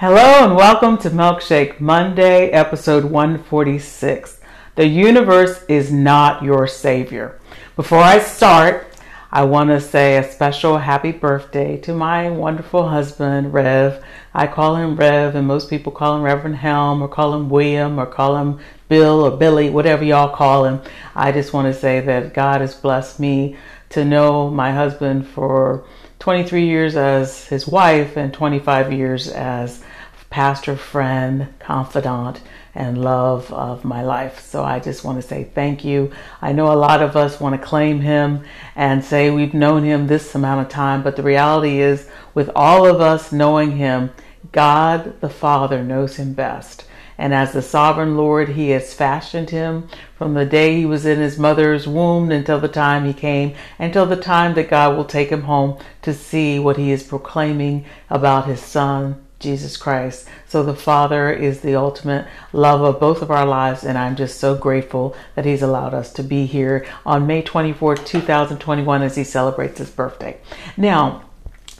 Hello and welcome to Milkshake Monday, episode 146. The universe is not your savior. Before I start, I want to say a special happy birthday to my wonderful husband, Rev. I call him Rev, and most people call him Reverend Helm, or call him William, or call him Bill, or Billy, whatever y'all call him. I just want to say that God has blessed me to know my husband for 23 years as his wife and 25 years as pastor, friend, confidant, and love of my life. So I just want to say thank you. I know a lot of us want to claim him and say we've known him this amount of time, but the reality is, with all of us knowing him, God the Father knows him best. And as the sovereign Lord, He has fashioned him from the day he was in his mother's womb until the time he came, until the time that God will take him home to see what He is proclaiming about His Son, Jesus Christ. So the Father is the ultimate love of both of our lives, and I'm just so grateful that He's allowed us to be here on May 24, 2021, as He celebrates His birthday. Now,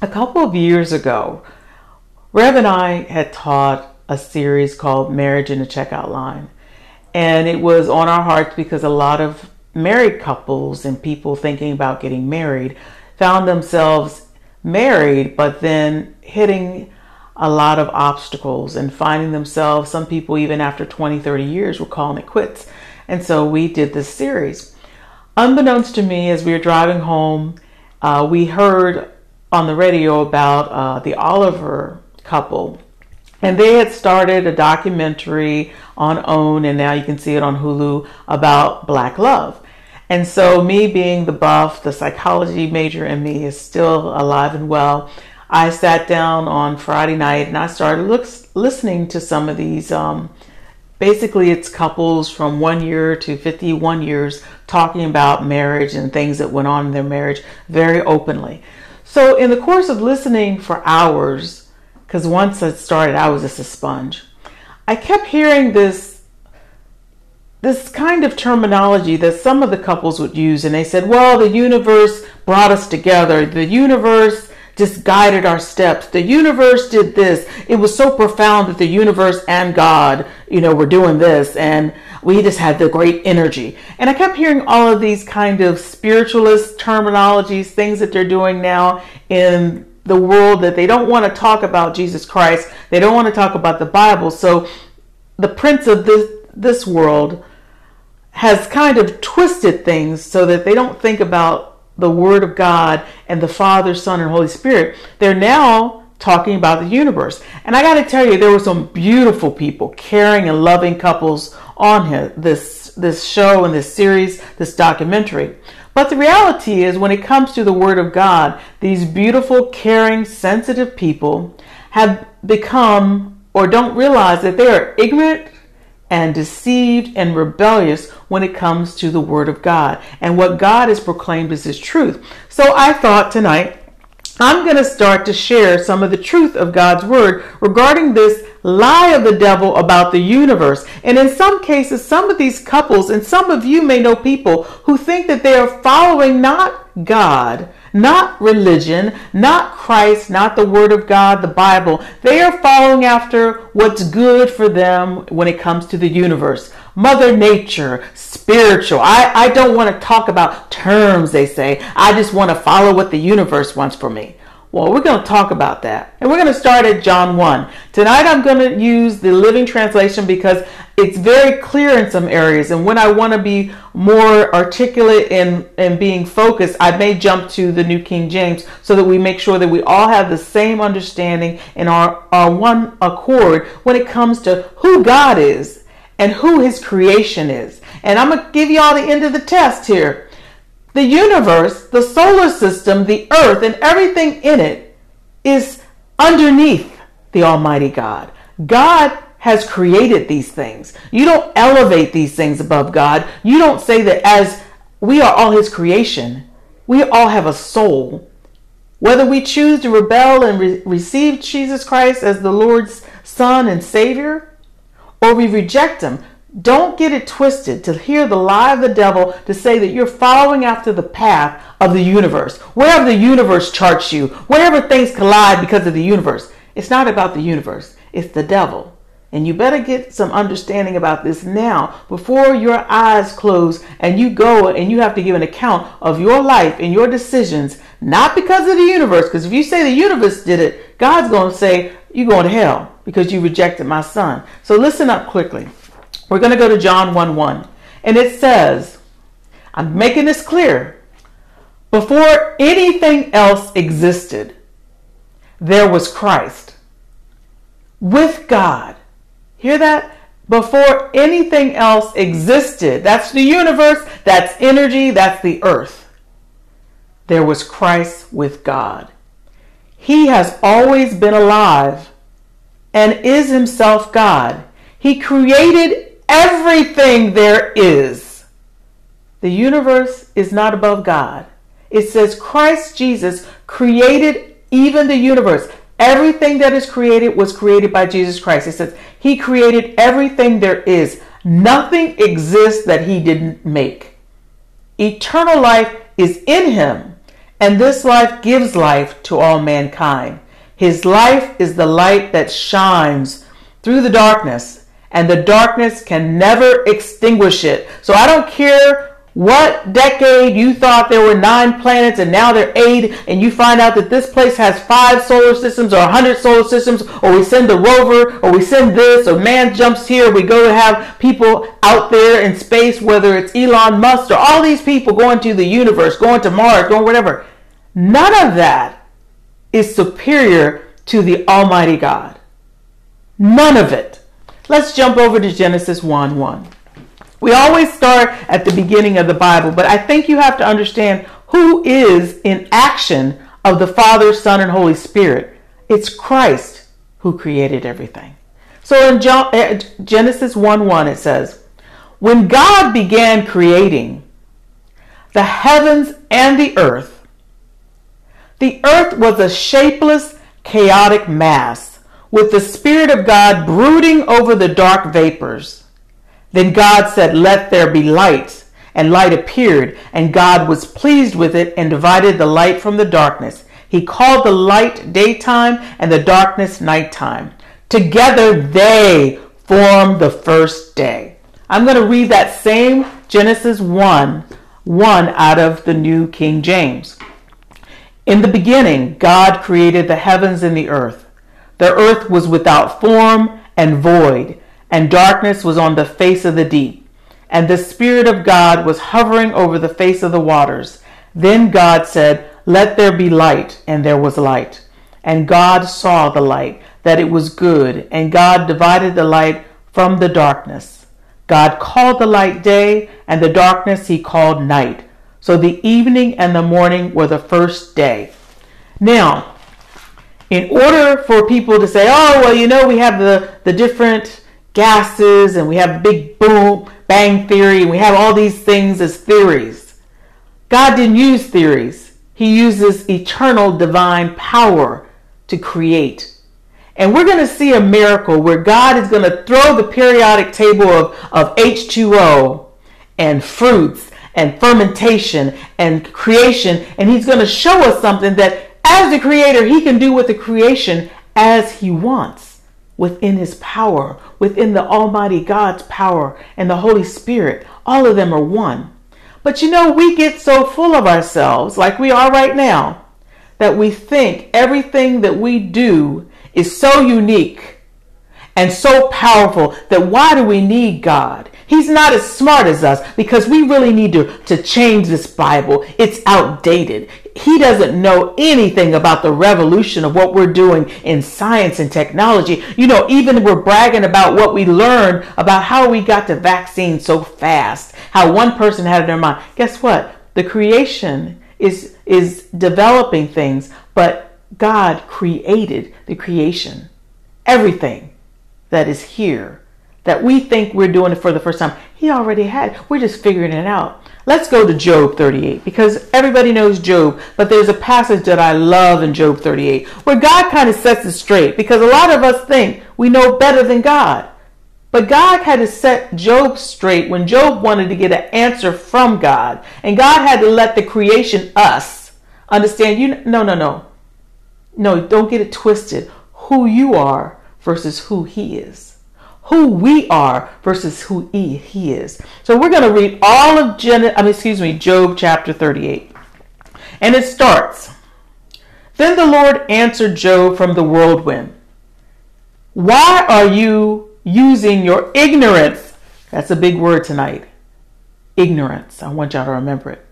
a couple of years ago, Rev and I had taught a series called Marriage in the Checkout Line, and it was on our hearts because a lot of married couples and people thinking about getting married found themselves married, but then hitting a lot of obstacles and finding themselves, some people even after 20, 30 years were calling it quits. And so we did this series. Unbeknownst to me, as we were driving home, uh, we heard on the radio about uh, the Oliver couple. And they had started a documentary on OWN, and now you can see it on Hulu about Black love. And so, me being the buff, the psychology major in me is still alive and well. I sat down on Friday night and I started listening to some of these. Um, basically, it's couples from one year to 51 years talking about marriage and things that went on in their marriage very openly. So, in the course of listening for hours, because once it started, I was just a sponge, I kept hearing this this kind of terminology that some of the couples would use and they said well the universe brought us together the universe just guided our steps. The universe did this. It was so profound that the universe and God, you know, were doing this and we just had the great energy. And I kept hearing all of these kind of spiritualist terminologies, things that they're doing now in the world that they don't want to talk about Jesus Christ. They don't want to talk about the Bible. So the prince of this this world has kind of twisted things so that they don't think about the Word of God and the Father, Son, and Holy Spirit, they're now talking about the universe. And I got to tell you, there were some beautiful people, caring and loving couples on this this show and this series, this documentary. But the reality is, when it comes to the Word of God, these beautiful, caring, sensitive people have become or don't realize that they are ignorant and deceived and rebellious when it comes to the Word of God and what God has proclaimed as His truth. So I thought tonight I'm going to start to share some of the truth of God's Word regarding this lie of the devil about the universe. And in some cases, some of these couples, and some of you may know people who think that they are following not God, not religion, not Christ, not the Word of God, the Bible. They are following after what's good for them when it comes to the universe. Mother Nature, spiritual. I, I don't want to talk about terms, they say. I just want to follow what the universe wants for me. Well, we're going to talk about that. And we're going to start at John 1. Tonight I'm going to use the Living Translation because it's very clear in some areas. And when I want to be more articulate and, and being focused, I may jump to the New King James so that we make sure that we all have the same understanding and are, are one accord when it comes to who God is and who his creation is. And I'm going to give you all the end of the test here. The universe, the solar system, the earth, and everything in it is underneath the Almighty God. God has created these things. You don't elevate these things above God. You don't say that as we are all His creation, we all have a soul. Whether we choose to rebel and re- receive Jesus Christ as the Lord's Son and Savior, or we reject Him, don't get it twisted to hear the lie of the devil to say that you're following after the path of the universe. Wherever the universe charts you, wherever things collide because of the universe, it's not about the universe. It's the devil. And you better get some understanding about this now before your eyes close and you go and you have to give an account of your life and your decisions, not because of the universe. Because if you say the universe did it, God's going to say, You're going to hell because you rejected my son. So listen up quickly. We're going to go to John 1 1. And it says, I'm making this clear. Before anything else existed, there was Christ with God Hear that? Before anything else existed, that's the universe, that's energy, that's the earth. There was Christ with God. He has always been alive and is himself God. He created everything there is. The universe is not above God. It says Christ Jesus created even the universe. Everything that is created was created by Jesus Christ. It says he created everything there is. Nothing exists that he didn't make. Eternal life is in him, and this life gives life to all mankind. His life is the light that shines through the darkness, and the darkness can never extinguish it. So I don't care what decade you thought there were nine planets and now there are eight, and you find out that this place has five solar systems or a hundred solar systems, or we send the rover, or we send this, or man jumps here, we go to have people out there in space, whether it's Elon Musk or all these people going to the universe, going to Mars, going whatever. None of that is superior to the Almighty God. None of it. Let's jump over to Genesis 1 1. We always start at the beginning of the Bible, but I think you have to understand who is in action of the Father, Son, and Holy Spirit. It's Christ who created everything. So in eh, Genesis 1 1, it says, When God began creating the heavens and the earth, the earth was a shapeless, chaotic mass with the Spirit of God brooding over the dark vapors. Then God said, Let there be light. And light appeared, and God was pleased with it and divided the light from the darkness. He called the light daytime and the darkness nighttime. Together they formed the first day. I'm going to read that same Genesis 1 1 out of the New King James. In the beginning, God created the heavens and the earth. The earth was without form and void and darkness was on the face of the deep. And the Spirit of God was hovering over the face of the waters. Then God said, Let there be light, and there was light. And God saw the light, that it was good, and God divided the light from the darkness. God called the light day, and the darkness he called night. So the evening and the morning were the first day. Now, in order for people to say, oh, well, you know, we have the, the different gases and we have big boom, bang theory, and we have all these things as theories. God didn't use theories. He uses eternal divine power to create. And we're going to see a miracle where God is going to throw the periodic table of, of H2O and fruits and fermentation and creation, and He's going to show us something that as the creator, He can do with the creation as He wants within his power, within the Almighty God's power and the Holy Spirit. All of them are one. But you know, we get so full of ourselves, like we are right now, that we think everything that we do is so unique and so powerful that why do we need God? He's not as smart as us because we really need to, to change this Bible. It's outdated. He doesn't know anything about the revolution of what we're doing in science and technology. You know, even we're bragging about what we learned about how we got to vaccine so fast, how one person had in their mind. Guess what? The creation is is developing things, but God created the creation. Everything that is here that we think we're doing it for the first time. He already had. We're just figuring it out. Let's go to Job 38 because everybody knows Job, but there's a passage that I love in Job 38 where God kind of sets it straight because a lot of us think we know better than God. But God had to set Job straight when Job wanted to get an answer from God. And God had to let the creation, us, understand you. No, no, no. No, don't get it twisted. Who you are versus who he is. Who we are versus who he, he is. So we're going to read all of Gen- I mean, excuse me, Job chapter 38. And it starts. Then the Lord answered Job from the whirlwind. Why are you using your ignorance? That's a big word tonight. Ignorance. I want y'all to remember it.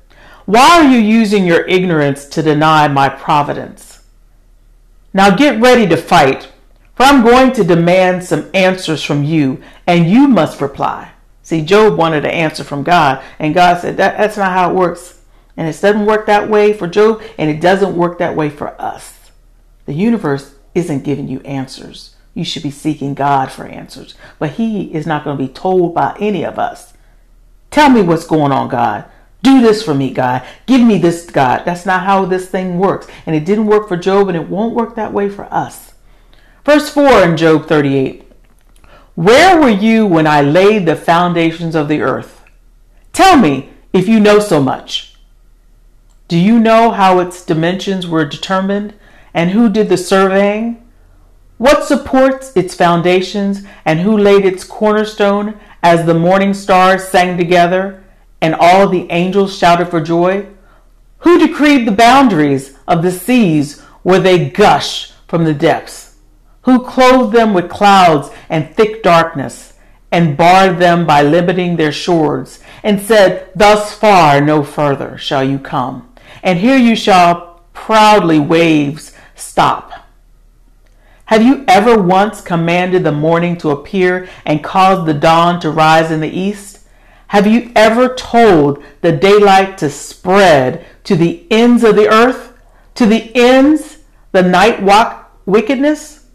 Why are you using your ignorance to deny my providence? Now get ready to fight, for I'm going to demand some answers from you, and you must reply. See, Job wanted an answer from God, and God said that, that's not how it works. And it doesn't work that way for Job, and it doesn't work that way for us. The universe isn't giving you answers. You should be seeking God for answers. But He is not going to be told by any of us. Tell me what's going on, God. Do this for me, God. Give me this, God. That's not how this thing works. And it didn't work for Job, and it won't work that way for us. Verse 4 in Job 38 Where were you when I laid the foundations of the earth? Tell me if you know so much. Do you know how its dimensions were determined and who did the surveying? What supports its foundations and who laid its cornerstone as the morning stars sang together? and all the angels shouted for joy? Who decreed the boundaries of the seas where they gush from the depths? Who clothed them with clouds and thick darkness, and barred them by limiting their shores, and said, Thus far no further shall you come, and here you shall proudly waves stop. Have you ever once commanded the morning to appear and caused the dawn to rise in the east? Have you ever told the daylight to spread to the ends of the earth? To the ends, the night walk wickedness?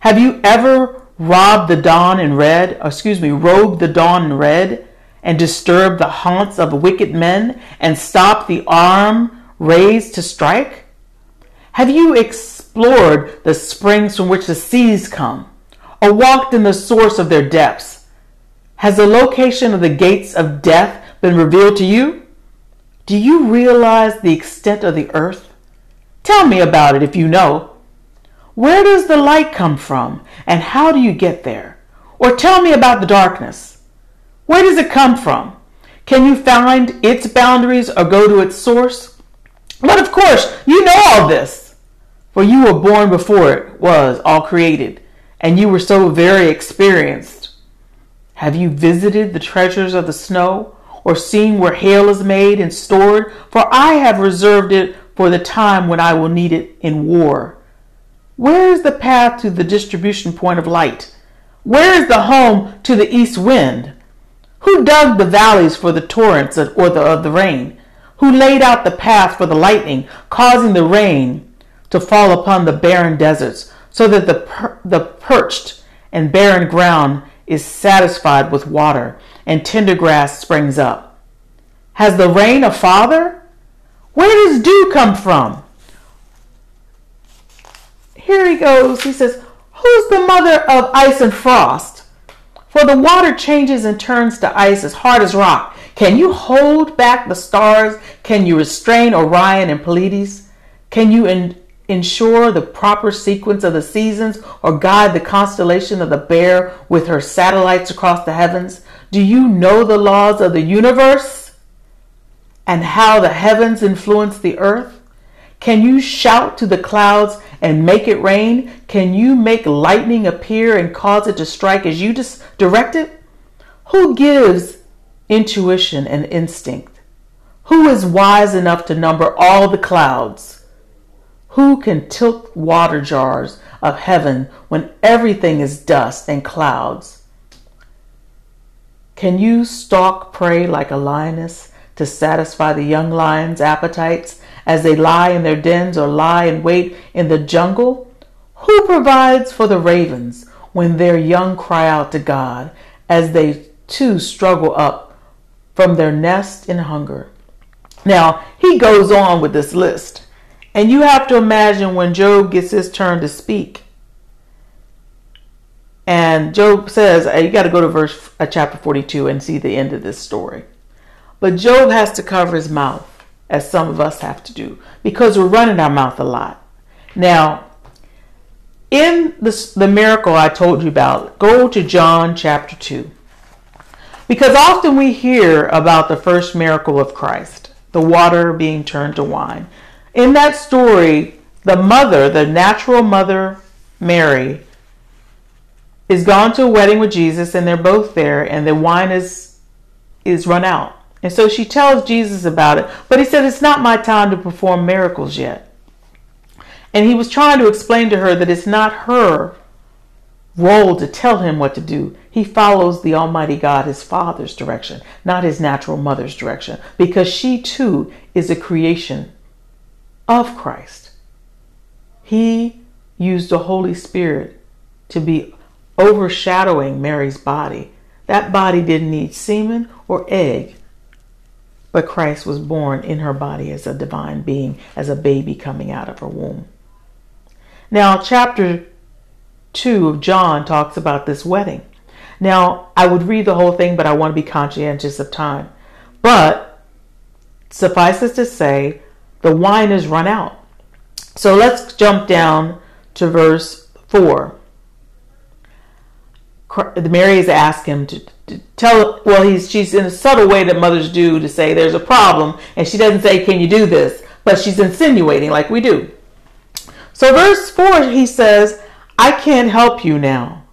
Have you ever robbed the dawn in red, excuse me, robed the dawn in red, and disturbed the haunts of wicked men, and stopped the arm raised to strike? Have you explored the springs from which the seas come, or walked in the source of their depths? Has the location of the gates of death been revealed to you? Do you realize the extent of the earth? Tell me about it if you know. Where does the light come from and how do you get there? Or tell me about the darkness. Where does it come from? Can you find its boundaries or go to its source? But of course, you know all this, for you were born before it was all created, and you were so very experienced have you visited the treasures of the snow, or seen where hail is made and stored? For I have reserved it for the time when I will need it in war. Where is the path to the distribution point of light? Where is the home to the east wind? Who dug the valleys for the torrents or the, of the rain? Who laid out the path for the lightning, causing the rain to fall upon the barren deserts, so that the, per- the perched and barren ground is satisfied with water, and tender grass springs up. Has the rain a father? Where does dew come from? Here he goes. He says, Who's the mother of ice and frost? For the water changes and turns to ice as hard as rock. Can you hold back the stars? Can you restrain Orion and Pleiades? Can you in- ensure the proper sequence of the seasons or guide the constellation of the bear with her satellites across the heavens? Do you know the laws of the universe and how the heavens influence the earth? Can you shout to the clouds and make it rain? Can you make lightning appear and cause it to strike as you just direct it? Who gives intuition and instinct? Who is wise enough to number all the clouds? Who can tilt water jars of heaven when everything is dust and clouds? Can you stalk prey like a lioness to satisfy the young lion's appetites as they lie in their dens or lie in wait in the jungle? Who provides for the ravens when their young cry out to God as they too struggle up from their nest in hunger? Now, he goes on with this list. And you have to imagine when Job gets his turn to speak. And Job says, you got to go to verse uh, chapter 42 and see the end of this story. But Job has to cover his mouth, as some of us have to do, because we're running our mouth a lot. Now, in the, the miracle I told you about, go to John chapter 2. Because often we hear about the first miracle of Christ, the water being turned to wine. In that story, the mother, the natural mother, Mary, is gone to a wedding with Jesus and they're both there and the wine is is run out. And so she tells Jesus about it, but he said it's not my time to perform miracles yet. And he was trying to explain to her that it's not her role to tell him what to do. He follows the Almighty God, his Father's direction, not his natural mother's direction, because she too is a creation of Christ. He used the Holy Spirit to be overshadowing Mary's body. That body didn't need semen or egg, but Christ was born in her body as a divine being, as a baby coming out of her womb. Now, chapter 2 of John talks about this wedding. Now, I would read the whole thing, but I want to be conscientious of time. But suffice it to say, the wine is run out. So let's jump down to verse 4. Mary is asking him to, to, tell, well, he's, she's in a subtle way that mothers do to say there's a problem, and she doesn't say, Can you do this? But she's insinuating like we do. So, verse 4, he says, I can't help you now,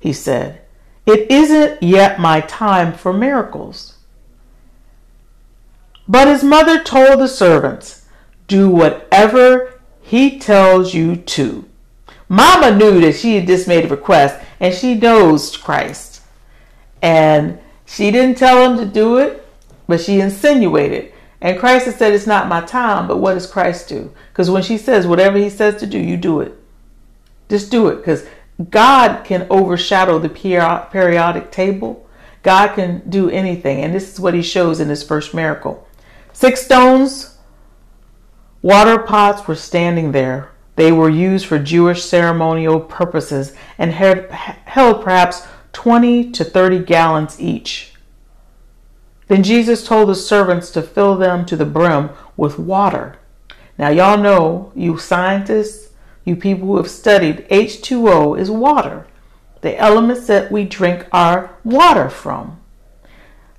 he said. It isn't yet my time for miracles. But his mother told the servants, Do whatever he tells you to. Mama knew that she had just made a request and she knows Christ. And she didn't tell him to do it, but she insinuated. And Christ has said, It's not my time, but what does Christ do? Because when she says, Whatever he says to do, you do it. Just do it. Because God can overshadow the periodic table. God can do anything. And this is what he shows in his first miracle. Six stones, water pots were standing there. They were used for Jewish ceremonial purposes and held perhaps 20 to 30 gallons each. Then Jesus told the servants to fill them to the brim with water. Now, y'all know, you scientists, you people who have studied, H2O is water, the elements that we drink our water from.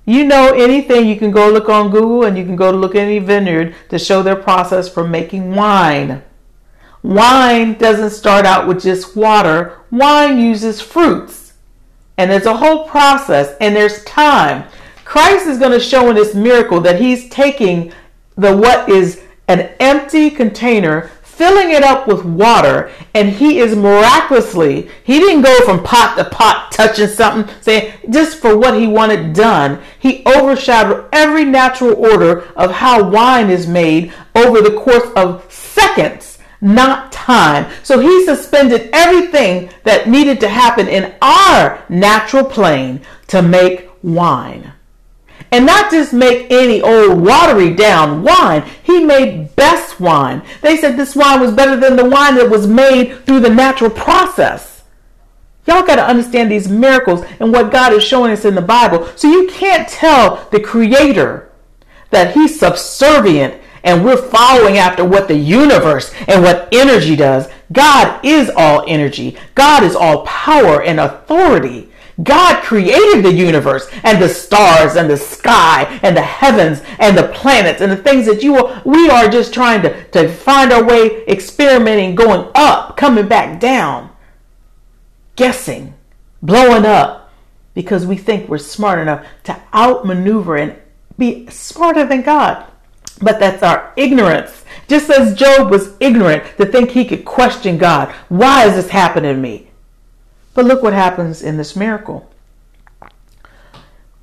You know anything, you can go look on Google and you can go to look at any vineyard to show their process for making wine. Wine doesn't start out with just water, wine uses fruits. And there's a whole process and there's time. Christ is going to show in this miracle that he's taking the what is an empty container, filling it up with water, and he is miraculously, he didn't go from pot to pot touching something, saying just for what he wanted done. He overshadowed every natural order of how wine is made over the course of seconds not time. So he suspended everything that needed to happen in our natural plane to make wine and not just make any old watery down wine. He made best wine. They said this wine was better than the wine that was made through the natural process. Y'all got to understand these miracles and what God is showing us in the Bible. So you can't tell the Creator that He's subservient and we're following after what the universe and what energy does. God is all energy, God is all power and authority. God created the universe and the stars and the sky and the heavens and the planets and the things that you are, we are just trying to, to find our way, experimenting, going up, coming back down, guessing, blowing up because we think we're smart enough to outmaneuver and be smarter than God. But that's our ignorance. Just as Job was ignorant to think he could question God. Why is this happening to me? But look what happens in this miracle.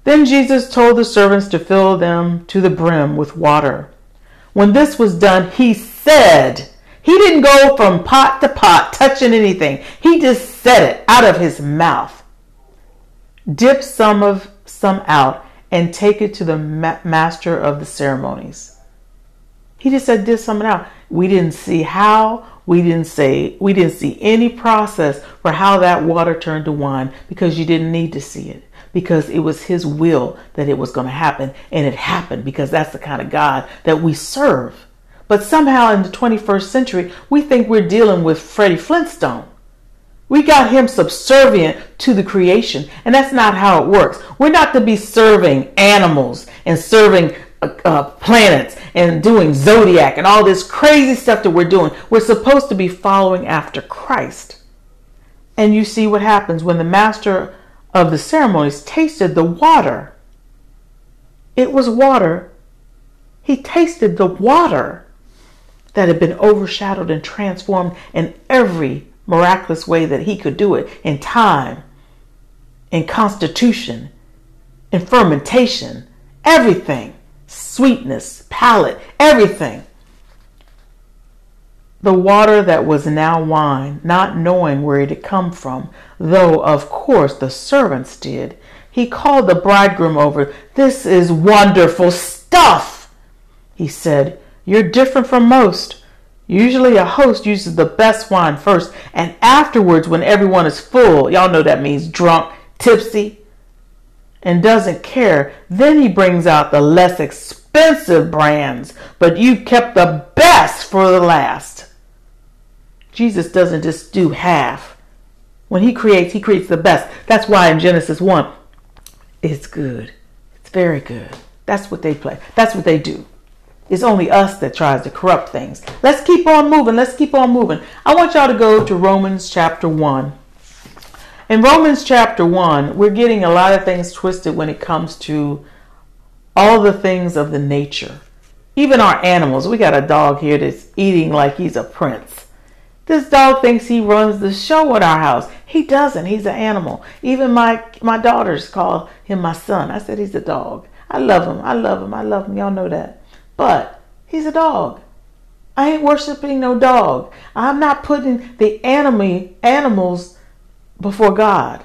Then Jesus told the servants to fill them to the brim with water. When this was done, he said, he didn't go from pot to pot touching anything. He just said it out of his mouth. Dip some of some out and take it to the ma- master of the ceremonies. He just said dip something out. We didn't see how, we didn't say we didn't see any process for how that water turned to wine because you didn't need to see it because it was his will that it was going to happen and it happened because that's the kind of God that we serve. But somehow in the 21st century, we think we're dealing with Freddie Flintstone. We got him subservient to the creation, and that's not how it works. We're not to be serving animals and serving uh, planets and doing zodiac and all this crazy stuff that we're doing. We're supposed to be following after Christ. And you see what happens when the master of the ceremonies tasted the water. It was water. He tasted the water that had been overshadowed and transformed in every miraculous way that he could do it in time, in constitution, in fermentation, everything, sweetness, palate, everything. The water that was now wine, not knowing where it had come from, though of course the servants did, he called the bridegroom over. This is wonderful stuff, he said. You're different from most. Usually, a host uses the best wine first, and afterwards, when everyone is full, y'all know that means drunk, tipsy, and doesn't care, then he brings out the less expensive brands, but you kept the best for the last. Jesus doesn't just do half. When he creates, he creates the best. That's why in Genesis 1, it's good. It's very good. That's what they play. That's what they do. It's only us that tries to corrupt things. Let's keep on moving. Let's keep on moving. I want y'all to go to Romans chapter 1. In Romans chapter 1, we're getting a lot of things twisted when it comes to all the things of the nature. Even our animals. We got a dog here that's eating like he's a prince. This dog thinks he runs the show at our house. He doesn't. He's an animal. Even my my daughters call him my son. I said he's a dog. I love him. I love him. I love him. Y'all know that. But he's a dog. I ain't worshiping no dog. I'm not putting the enemy animals before God.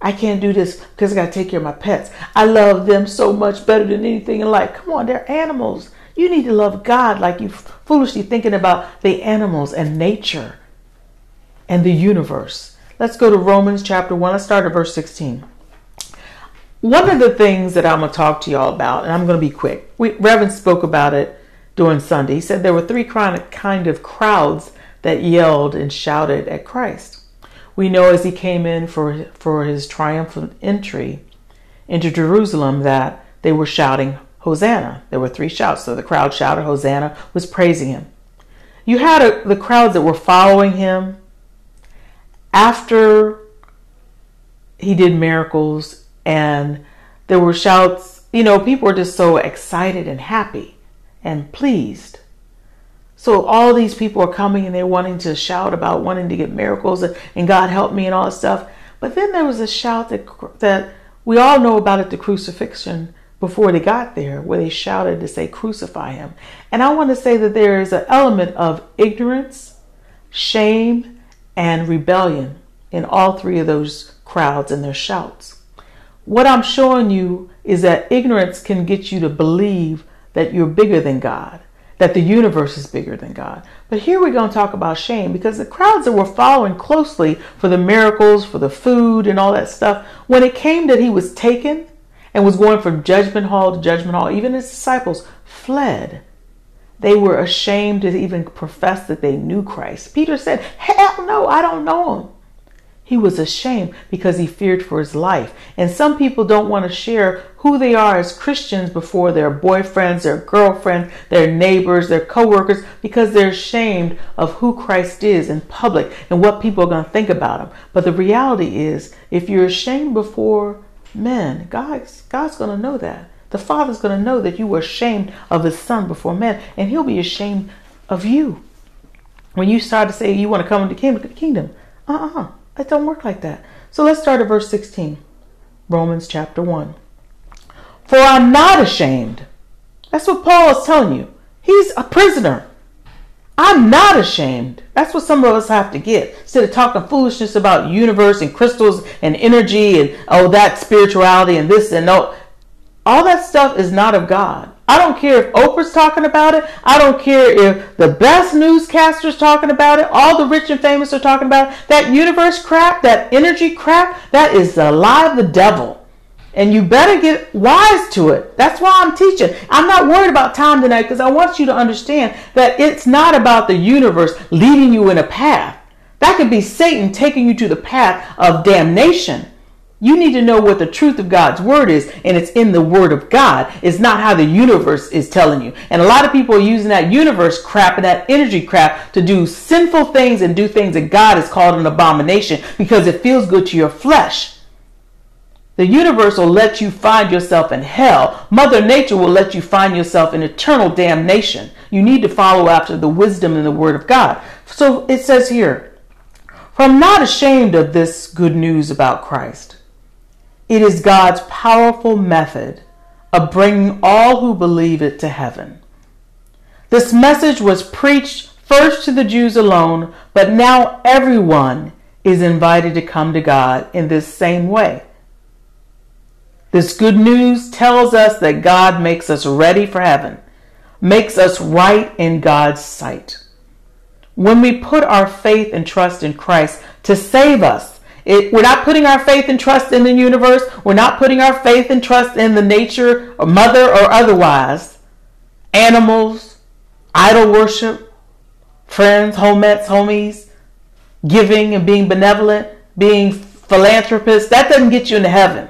I can't do this because I got to take care of my pets. I love them so much better than anything in life. Come on, they're animals. You need to love God like you foolishly thinking about the animals and nature and the universe. Let's go to Romans chapter 1. Let's start at verse 16. One of the things that I'm going to talk to y'all about, and I'm going to be quick, we, Reverend spoke about it during Sunday. He said there were three kind of crowds that yelled and shouted at Christ. We know as he came in for, for his triumphant entry into Jerusalem that they were shouting, Hosanna. There were three shouts. So the crowd shouted, Hosanna, was praising him. You had a, the crowds that were following him after he did miracles and there were shouts. You know, people were just so excited and happy and pleased. So all these people are coming and they're wanting to shout about wanting to get miracles and, and God help me and all this stuff. But then there was a shout that that we all know about at the crucifixion before they got there, where they shouted to say, Crucify him. And I want to say that there is an element of ignorance, shame, and rebellion in all three of those crowds and their shouts. What I'm showing you is that ignorance can get you to believe that you're bigger than God, that the universe is bigger than God. But here we're going to talk about shame because the crowds that were following closely for the miracles, for the food, and all that stuff, when it came that he was taken and was going from judgment hall to judgment hall, even his disciples fled. They were ashamed to even profess that they knew Christ. Peter said, Hell no, I don't know him. He was ashamed because he feared for his life. And some people don't want to share who they are as Christians before their boyfriends, their girlfriends, their neighbors, their coworkers because they're ashamed of who Christ is in public and what people are going to think about him. But the reality is, if you're ashamed before men, God's, God's going to know that. The Father's going to know that you were ashamed of His Son before men, and He'll be ashamed of you. When you start to say you want to come into the kingdom, uh uh-uh. uh it don't work like that. So let's start at verse 16. Romans chapter 1. For I'm not ashamed. That's what Paul is telling you. He's a prisoner. I'm not ashamed. That's what some of us have to get. Instead of talking foolishness about universe and crystals and energy and oh that spirituality and this and no. All that stuff is not of God. I don't care if Oprah's talking about it. I don't care if the best newscasters talking about it. All the rich and famous are talking about it. That universe crap, that energy crap, that is the lie of the devil. And you better get wise to it. That's why I'm teaching. I'm not worried about time tonight because I want you to understand that it's not about the universe leading you in a path. That could be Satan taking you to the path of damnation. You need to know what the truth of God's word is, and it's in the word of God. It's not how the universe is telling you. And a lot of people are using that universe crap and that energy crap to do sinful things and do things that God has called an abomination because it feels good to your flesh. The universe will let you find yourself in hell. Mother Nature will let you find yourself in eternal damnation. You need to follow after the wisdom and the word of God. So it says here, For I'm not ashamed of this good news about Christ. It is God's powerful method of bringing all who believe it to heaven. This message was preached first to the Jews alone, but now everyone is invited to come to God in this same way. This good news tells us that God makes us ready for heaven, makes us right in God's sight. When we put our faith and trust in Christ to save us, it, we're not putting our faith and trust in the universe. We're not putting our faith and trust in the nature or mother or otherwise. Animals, idol worship, friends, homettes, homies, giving and being benevolent, being philanthropists. That doesn't get you into heaven.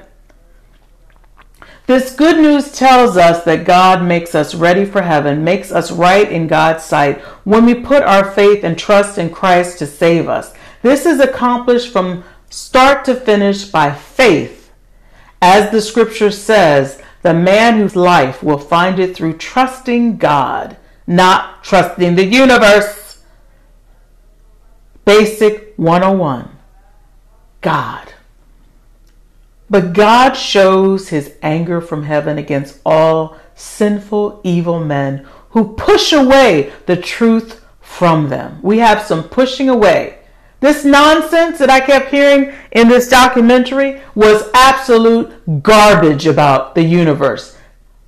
This good news tells us that God makes us ready for heaven, makes us right in God's sight when we put our faith and trust in Christ to save us. This is accomplished from start to finish by faith. As the scripture says, the man whose life will find it through trusting God, not trusting the universe. Basic 101 God. But God shows his anger from heaven against all sinful, evil men who push away the truth from them. We have some pushing away this nonsense that I kept hearing in this documentary was absolute garbage about the universe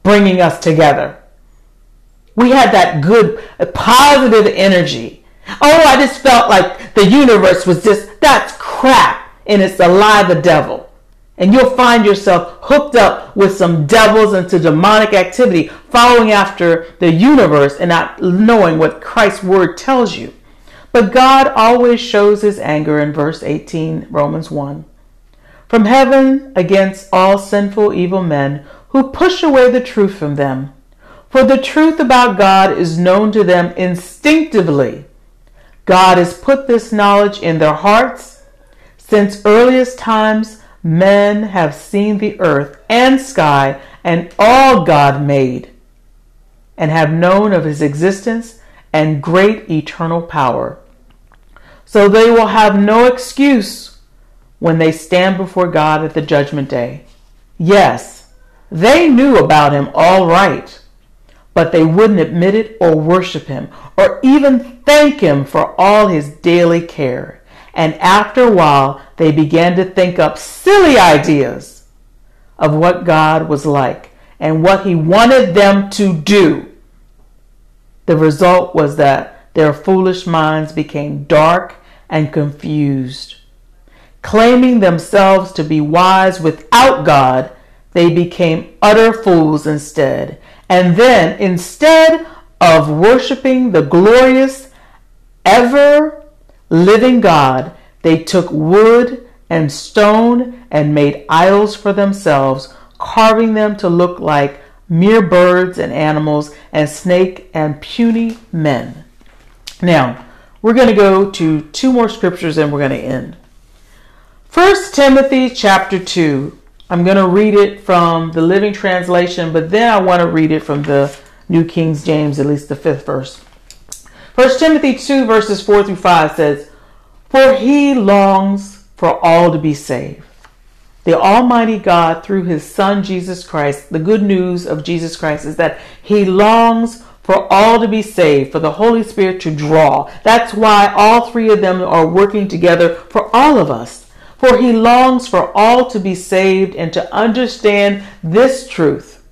bringing us together. We had that good, positive energy. Oh, I just felt like the universe was just, that's crap. And it's a lie, the devil. And you'll find yourself hooked up with some devils into demonic activity, following after the universe and not knowing what Christ's word tells you. But God always shows his anger in verse 18, Romans 1. From heaven against all sinful, evil men who push away the truth from them. For the truth about God is known to them instinctively. God has put this knowledge in their hearts. Since earliest times, men have seen the earth and sky and all God made, and have known of his existence and great eternal power. So they will have no excuse when they stand before God at the judgment day. Yes, they knew about him all right, but they wouldn't admit it or worship him or even thank him for all his daily care. And after a while, they began to think up silly ideas of what God was like and what he wanted them to do. The result was that their foolish minds became dark and confused. Claiming themselves to be wise without God, they became utter fools instead. And then, instead of worshiping the glorious, ever living God, they took wood and stone and made idols for themselves, carving them to look like mere birds and animals and snake and puny men. Now, we're going to go to two more scriptures and we're going to end. First Timothy chapter 2. I'm going to read it from the Living Translation, but then I want to read it from the New King James, at least the fifth verse. First Timothy 2 verses 4 through 5 says, For he longs for all to be saved the Almighty God, through His Son Jesus Christ, the good news of Jesus Christ is that He longs for all to be saved, for the Holy Spirit to draw. That's why all three of them are working together for all of us. For He longs for all to be saved and to understand this truth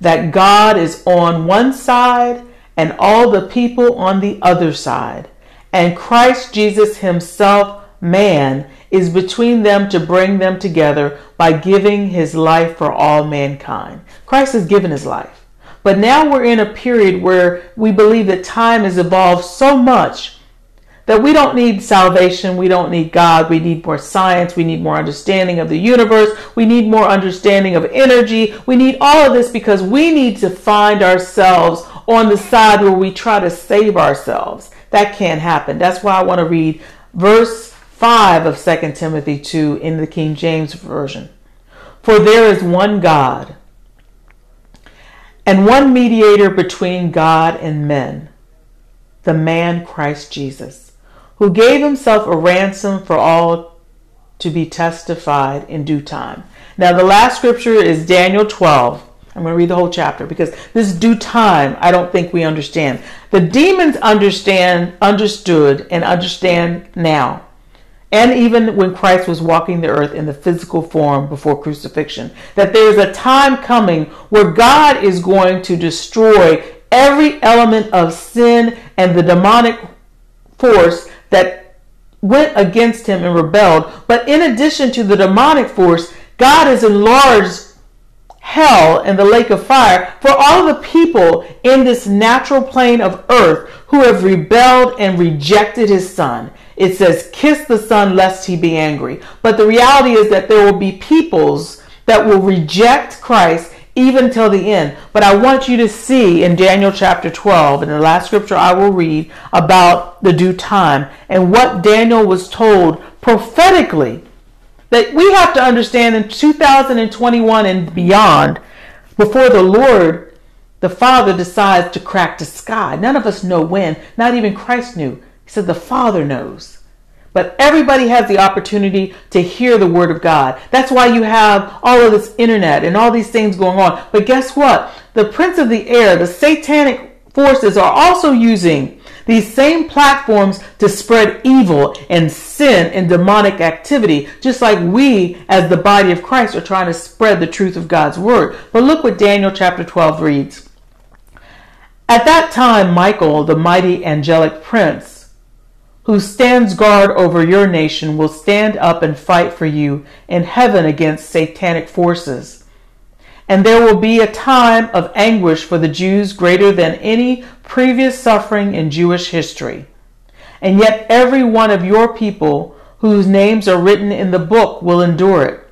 that God is on one side and all the people on the other side. And Christ Jesus Himself, man, is between them to bring them together by giving his life for all mankind. Christ has given his life. But now we're in a period where we believe that time has evolved so much that we don't need salvation, we don't need God, we need more science, we need more understanding of the universe, we need more understanding of energy, we need all of this because we need to find ourselves on the side where we try to save ourselves. That can't happen. That's why I want to read verse 5 of 2 Timothy 2 in the King James Version. For there is one God and one mediator between God and men, the man Christ Jesus, who gave himself a ransom for all to be testified in due time. Now, the last scripture is Daniel 12. I'm going to read the whole chapter because this due time, I don't think we understand. The demons understand, understood, and understand now and even when Christ was walking the earth in the physical form before crucifixion, that there's a time coming where God is going to destroy every element of sin and the demonic force that went against him and rebelled. But in addition to the demonic force, God has enlarged hell and the lake of fire for all the people in this natural plane of earth who have rebelled and rejected his son. It says, Kiss the Son lest he be angry. But the reality is that there will be peoples that will reject Christ even till the end. But I want you to see in Daniel chapter 12, in the last scripture I will read about the due time and what Daniel was told prophetically. That we have to understand in 2021 and beyond, before the Lord, the Father decides to crack the sky. None of us know when, not even Christ knew. Said the Father knows. But everybody has the opportunity to hear the word of God. That's why you have all of this internet and all these things going on. But guess what? The prince of the air, the satanic forces are also using these same platforms to spread evil and sin and demonic activity, just like we as the body of Christ are trying to spread the truth of God's word. But look what Daniel chapter 12 reads. At that time, Michael, the mighty angelic prince, who stands guard over your nation will stand up and fight for you in heaven against satanic forces. And there will be a time of anguish for the Jews greater than any previous suffering in Jewish history. And yet every one of your people whose names are written in the book will endure it.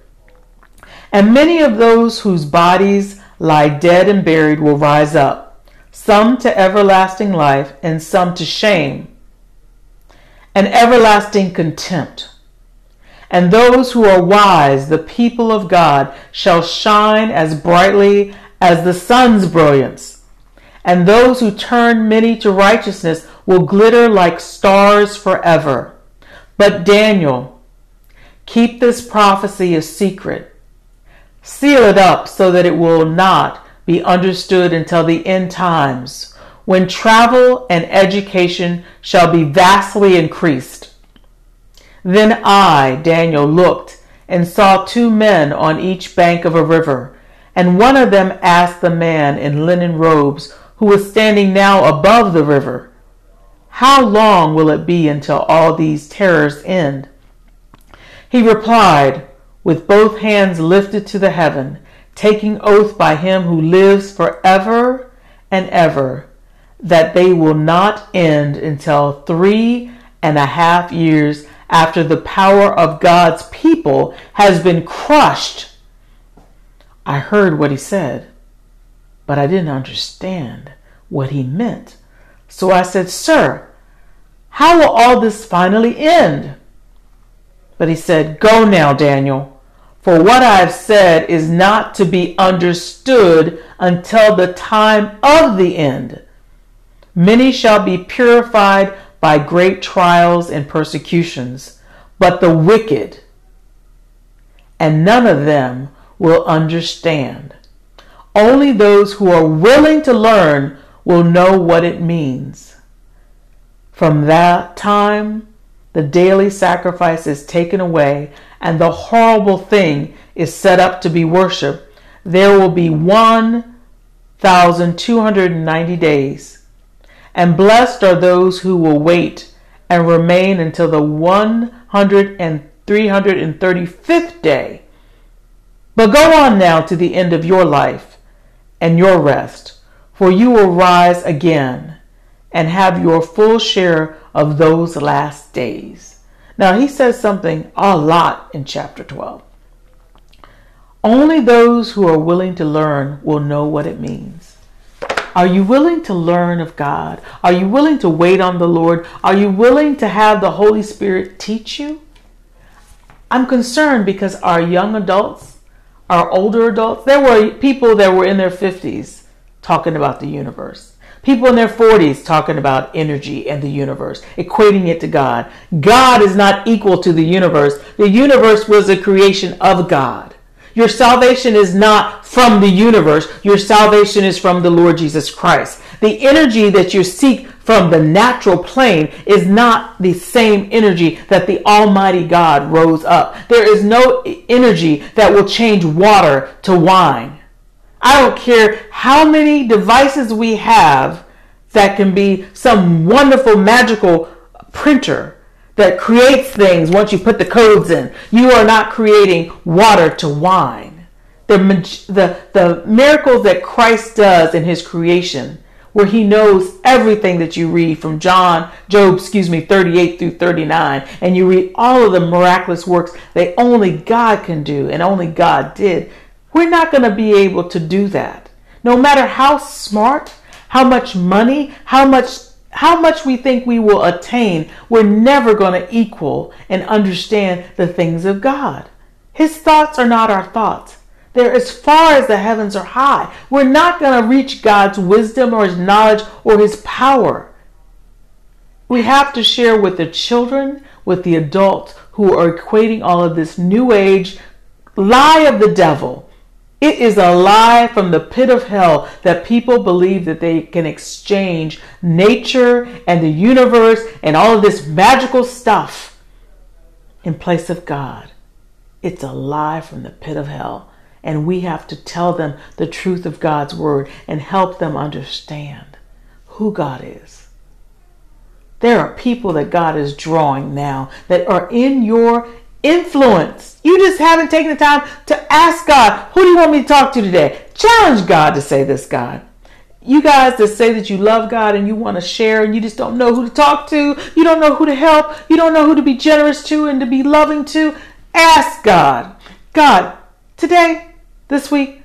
And many of those whose bodies lie dead and buried will rise up, some to everlasting life and some to shame and everlasting contempt. And those who are wise, the people of God, shall shine as brightly as the sun's brilliance. And those who turn many to righteousness will glitter like stars forever. But Daniel, keep this prophecy a secret. Seal it up so that it will not be understood until the end times when travel and education shall be vastly increased. Then I, Daniel, looked and saw two men on each bank of a river, and one of them asked the man in linen robes who was standing now above the river, How long will it be until all these terrors end? He replied, with both hands lifted to the heaven, taking oath by him who lives forever and ever that they will not end until three and a half years after the power of God's people has been crushed. I heard what he said, but I didn't understand what he meant. So I said, Sir, how will all this finally end? But he said, Go now, Daniel, for what I have said is not to be understood until the time of the end. Many shall be purified by great trials and persecutions, but the wicked, and none of them will understand. Only those who are willing to learn will know what it means. From that time, the daily sacrifice is taken away, and the horrible thing is set up to be worshiped. There will be 1,290 days and blessed are those who will wait and remain until the 100 and 335th day. But go on now to the end of your life and your rest, for you will rise again and have your full share of those last days. Now, he says something a lot in chapter 12. Only those who are willing to learn will know what it means. Are you willing to learn of God? Are you willing to wait on the Lord? Are you willing to have the Holy Spirit teach you? I'm concerned because our young adults, our older adults, there were people that were in their 50s talking about the universe. People in their 40s talking about energy and the universe, equating it to God. God is not equal to the universe. The universe was a creation of God. Your salvation is not from the universe. Your salvation is from the Lord Jesus Christ. The energy that you seek from the natural plane is not the same energy that the Almighty God rose up. There is no energy that will change water to wine. I don't care how many devices we have that can be some wonderful magical printer that creates things once you put the codes in. You are not creating water to wine. The, the, the miracles that Christ does in his creation, where he knows everything that you read from John, Job, excuse me, 38 through 39, and you read all of the miraculous works that only God can do and only God did. We're not going to be able to do that. No matter how smart, how much money, how much how much we think we will attain, we're never going to equal and understand the things of God. His thoughts are not our thoughts. They're as far as the heavens are high. We're not going to reach God's wisdom or his knowledge or his power. We have to share with the children, with the adults who are equating all of this new age lie of the devil it is a lie from the pit of hell that people believe that they can exchange nature and the universe and all of this magical stuff in place of God. It's a lie from the pit of hell. And we have to tell them the truth of God's word and help them understand who God is. There are people that God is drawing now that are in your influence. You just haven't taken the time to ask God, who do you want me to talk to today? Challenge God to say this, God. You guys that say that you love God and you want to share and you just don't know who to talk to, you don't know who to help, you don't know who to be generous to and to be loving to, ask God. God, today, this week,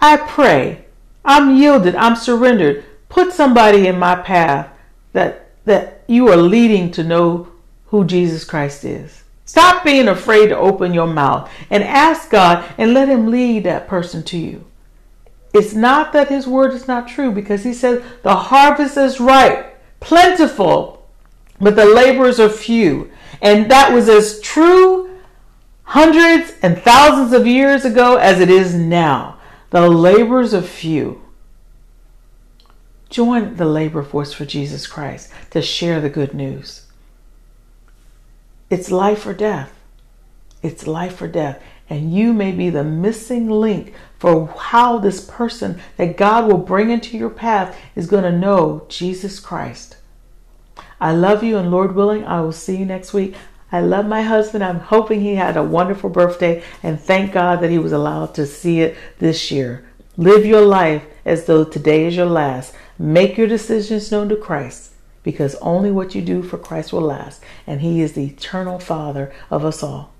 I pray. I'm yielded, I'm surrendered. Put somebody in my path that that you are leading to know who Jesus Christ is. Stop being afraid to open your mouth and ask God and let Him lead that person to you. It's not that His word is not true because He said the harvest is ripe, plentiful, but the laborers are few. And that was as true hundreds and thousands of years ago as it is now. The laborers are few. Join the labor force for Jesus Christ to share the good news. It's life or death. It's life or death. And you may be the missing link for how this person that God will bring into your path is going to know Jesus Christ. I love you, and Lord willing, I will see you next week. I love my husband. I'm hoping he had a wonderful birthday, and thank God that he was allowed to see it this year. Live your life as though today is your last. Make your decisions known to Christ because only what you do for Christ will last, and He is the eternal Father of us all.